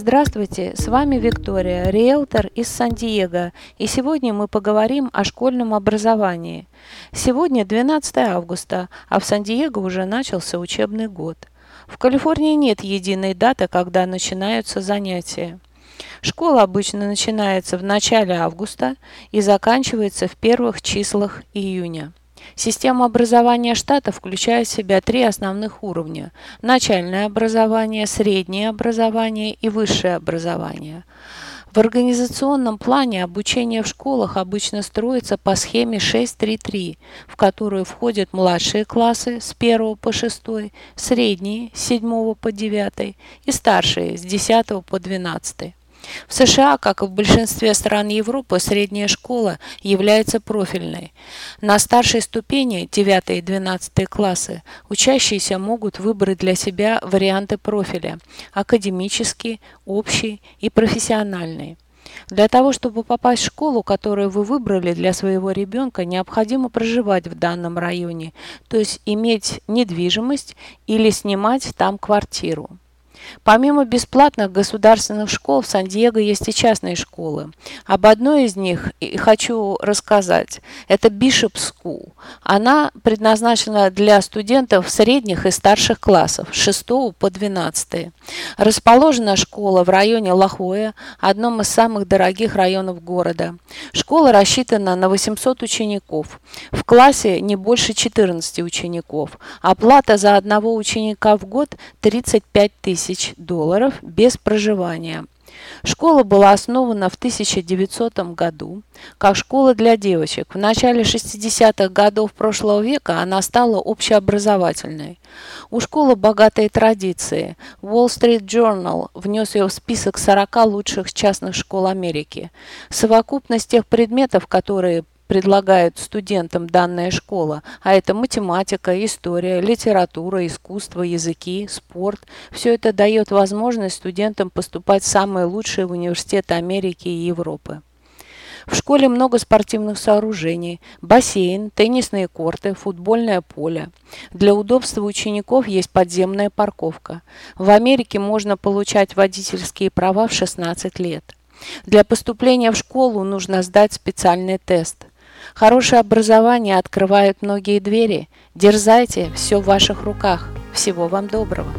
Здравствуйте, с вами Виктория, риэлтор из Сан-Диего, и сегодня мы поговорим о школьном образовании. Сегодня 12 августа, а в Сан-Диего уже начался учебный год. В Калифорнии нет единой даты, когда начинаются занятия. Школа обычно начинается в начале августа и заканчивается в первых числах июня. Система образования штата включает в себя три основных уровня – начальное образование, среднее образование и высшее образование. В организационном плане обучение в школах обычно строится по схеме 6-3-3, в которую входят младшие классы с 1 по 6, средние с 7 по 9 и старшие с 10 по 12. В США, как и в большинстве стран Европы, средняя школа является профильной. На старшей ступени 9 и 12 классы учащиеся могут выбрать для себя варианты профиля – академический, общий и профессиональный. Для того, чтобы попасть в школу, которую вы выбрали для своего ребенка, необходимо проживать в данном районе, то есть иметь недвижимость или снимать там квартиру. Помимо бесплатных государственных школ в Сан-Диего есть и частные школы. Об одной из них хочу рассказать. Это Bishop School. Она предназначена для студентов средних и старших классов с 6 по 12. Расположена школа в районе Лахоя, одном из самых дорогих районов города. Школа рассчитана на 800 учеников. В классе не больше 14 учеников. Оплата за одного ученика в год 35 тысяч тысяч долларов без проживания. Школа была основана в 1900 году как школа для девочек. В начале 60-х годов прошлого века она стала общеобразовательной. У школы богатые традиции. Wall Street Journal внес ее в список 40 лучших частных школ Америки. Совокупность тех предметов, которые предлагает студентам данная школа, а это математика, история, литература, искусство, языки, спорт. Все это дает возможность студентам поступать в самые лучшие университеты Америки и Европы. В школе много спортивных сооружений, бассейн, теннисные корты, футбольное поле. Для удобства учеников есть подземная парковка. В Америке можно получать водительские права в 16 лет. Для поступления в школу нужно сдать специальный тест. Хорошее образование открывает многие двери. Дерзайте, все в ваших руках. Всего вам доброго.